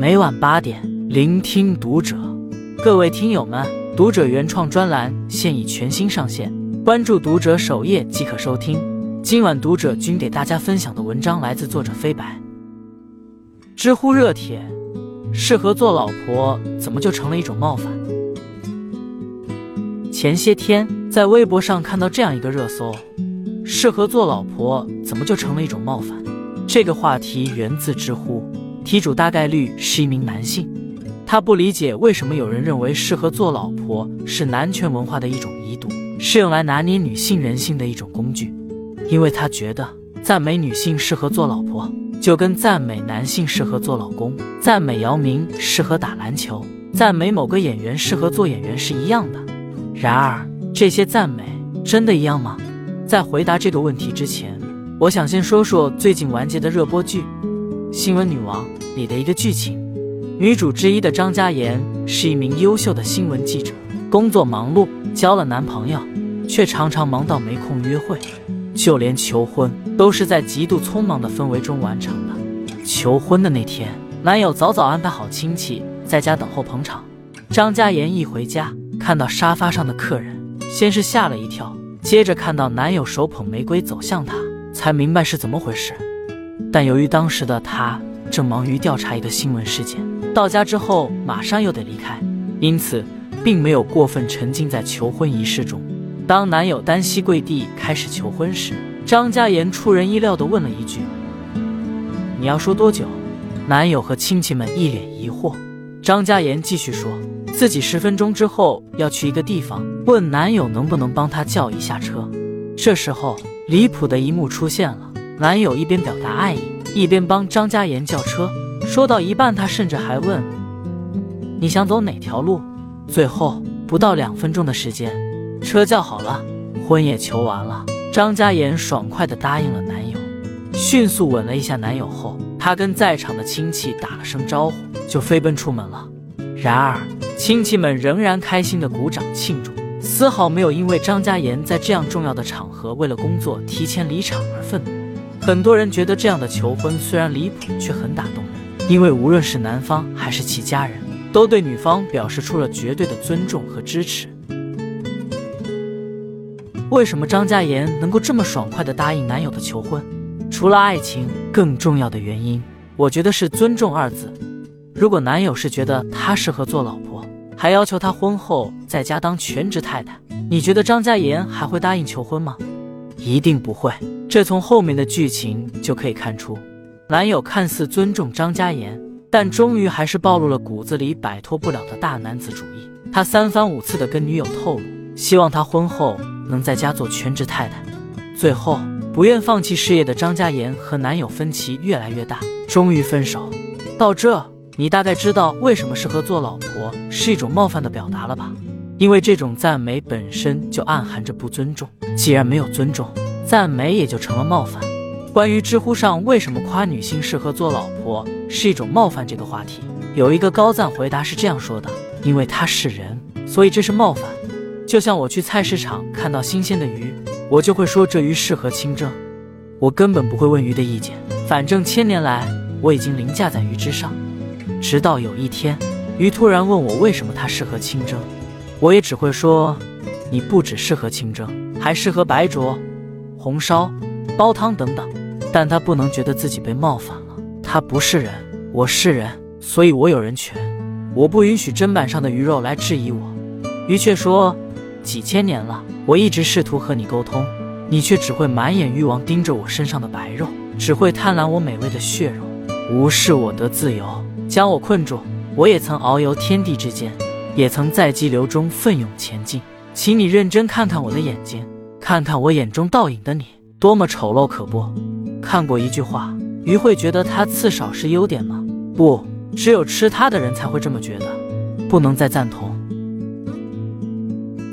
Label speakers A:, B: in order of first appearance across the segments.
A: 每晚八点，聆听读者。各位听友们，读者原创专栏现已全新上线，关注读者首页即可收听。今晚读者君给大家分享的文章来自作者飞白。知乎热帖：适合做老婆怎么就成了一种冒犯？前些天在微博上看到这样一个热搜：适合做老婆怎么就成了一种冒犯？这个话题源自知乎，题主大概率是一名男性。他不理解为什么有人认为适合做老婆是男权文化的一种遗毒，是用来拿捏女性人性的一种工具。因为他觉得赞美女性适合做老婆，就跟赞美男性适合做老公、赞美姚明适合打篮球、赞美某个演员适合做演员是一样的。然而，这些赞美真的一样吗？在回答这个问题之前，我想先说说最近完结的热播剧《新闻女王》里的一个剧情。女主之一的张嘉妍是一名优秀的新闻记者，工作忙碌，交了男朋友，却常常忙到没空约会，就连求婚都是在极度匆忙的氛围中完成的。求婚的那天，男友早早安排好亲戚在家等候捧场。张嘉妍一回家，看到沙发上的客人，先是吓了一跳，接着看到男友手捧玫瑰走向她，才明白是怎么回事。但由于当时的她正忙于调查一个新闻事件。到家之后马上又得离开，因此并没有过分沉浸在求婚仪式中。当男友单膝跪地开始求婚时，张嘉妍出人意料地问了一句：“你要说多久？”男友和亲戚们一脸疑惑。张嘉妍继续说自己十分钟之后要去一个地方，问男友能不能帮他叫一下车。这时候离谱的一幕出现了，男友一边表达爱意，一边帮张嘉妍叫车。说到一半，他甚至还问：“你想走哪条路？”最后不到两分钟的时间，车叫好了，婚也求完了。张嘉妍爽快地答应了男友，迅速吻了一下男友后，她跟在场的亲戚打了声招呼，就飞奔出门了。然而，亲戚们仍然开心地鼓掌庆祝，丝毫没有因为张嘉妍在这样重要的场合为了工作提前离场而愤怒。很多人觉得这样的求婚虽然离谱，却很打动人。因为无论是男方还是其家人，都对女方表示出了绝对的尊重和支持。为什么张嘉妍能够这么爽快地答应男友的求婚？除了爱情，更重要的原因，我觉得是“尊重”二字。如果男友是觉得她适合做老婆，还要求她婚后在家当全职太太，你觉得张嘉妍还会答应求婚吗？一定不会。这从后面的剧情就可以看出。男友看似尊重张嘉妍，但终于还是暴露了骨子里摆脱不了的大男子主义。他三番五次的跟女友透露，希望她婚后能在家做全职太太。最后，不愿放弃事业的张嘉妍和男友分歧越来越大，终于分手。到这，你大概知道为什么适合做老婆是一种冒犯的表达了吧？因为这种赞美本身就暗含着不尊重。既然没有尊重，赞美也就成了冒犯。关于知乎上为什么夸女性适合做老婆是一种冒犯这个话题，有一个高赞回答是这样说的：因为她是人，所以这是冒犯。就像我去菜市场看到新鲜的鱼，我就会说这鱼适合清蒸，我根本不会问鱼的意见。反正千年来我已经凌驾在鱼之上。直到有一天，鱼突然问我为什么它适合清蒸，我也只会说：你不只适合清蒸，还适合白灼、红烧、煲汤等等。但他不能觉得自己被冒犯了。他不是人，我是人，所以我有人权。我不允许砧板上的鱼肉来质疑我。鱼却说：几千年了，我一直试图和你沟通，你却只会满眼欲望盯着我身上的白肉，只会贪婪我美味的血肉，无视我的自由，将我困住。我也曾遨游天地之间，也曾在激流中奋勇前进。请你认真看看我的眼睛，看看我眼中倒影的你，多么丑陋可不！看过一句话，鱼会觉得它刺少是优点吗？不，只有吃它的人才会这么觉得。不能再赞同，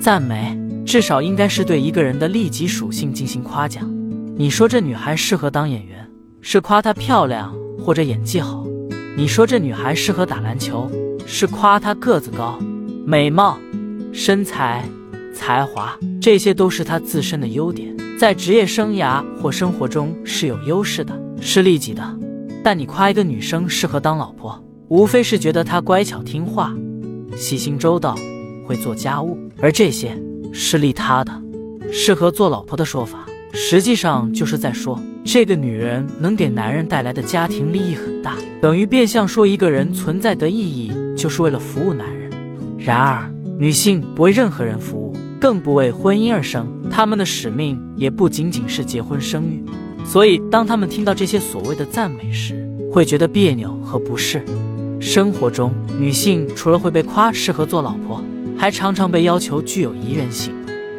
A: 赞美至少应该是对一个人的利己属性进行夸奖。你说这女孩适合当演员，是夸她漂亮或者演技好；你说这女孩适合打篮球，是夸她个子高、美貌、身材、才华，这些都是她自身的优点。在职业生涯或生活中是有优势的，是利己的。但你夸一个女生适合当老婆，无非是觉得她乖巧听话、细心周到、会做家务，而这些是利他的、适合做老婆的说法，实际上就是在说这个女人能给男人带来的家庭利益很大，等于变相说一个人存在的意义就是为了服务男人。然而，女性不为任何人服务，更不为婚姻而生，她们的使命也不仅仅是结婚生育。所以，当她们听到这些所谓的赞美时，会觉得别扭和不适。生活中，女性除了会被夸适合做老婆，还常常被要求具有宜人性。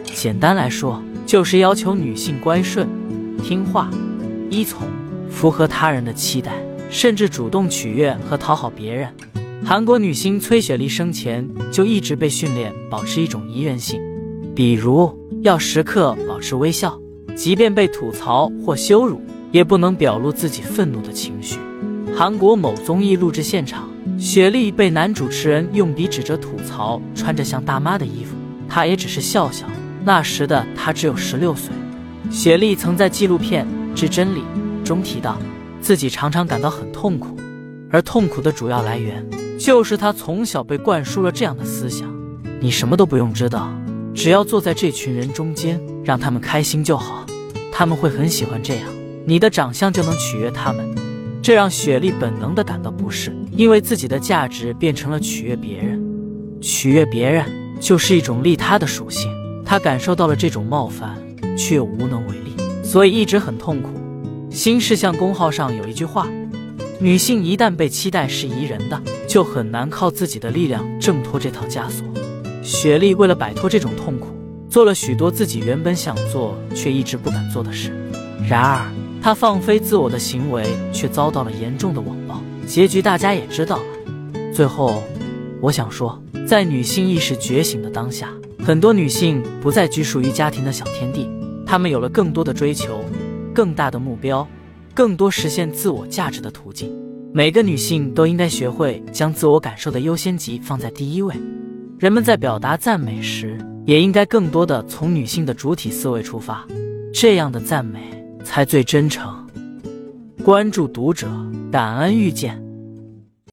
A: 简单来说，就是要求女性乖顺、听话、依从，符合他人的期待，甚至主动取悦和讨好别人。韩国女星崔雪莉生前就一直被训练保持一种宜人性，比如要时刻保持微笑，即便被吐槽或羞辱，也不能表露自己愤怒的情绪。韩国某综艺录制现场，雪莉被男主持人用笔指着吐槽穿着像大妈的衣服，她也只是笑笑。那时的她只有十六岁。雪莉曾在纪录片《至真理》中提到，自己常常感到很痛苦，而痛苦的主要来源就是她从小被灌输了这样的思想：你什么都不用知道，只要坐在这群人中间，让他们开心就好，他们会很喜欢这样，你的长相就能取悦他们。这让雪莉本能的感到不适，因为自己的价值变成了取悦别人。取悦别人就是一种利他的属性，她感受到了这种冒犯，却又无能为力，所以一直很痛苦。新事项公号上有一句话：女性一旦被期待是宜人的，就很难靠自己的力量挣脱这套枷锁。雪莉为了摆脱这种痛苦，做了许多自己原本想做却一直不敢做的事。然而，她放飞自我的行为却遭到了严重的网暴，结局大家也知道了。最后，我想说，在女性意识觉醒的当下，很多女性不再拘束于家庭的小天地，她们有了更多的追求、更大的目标、更多实现自我价值的途径。每个女性都应该学会将自我感受的优先级放在第一位。人们在表达赞美时，也应该更多的从女性的主体思维出发，这样的赞美。才最真诚。关注读者，感恩遇见。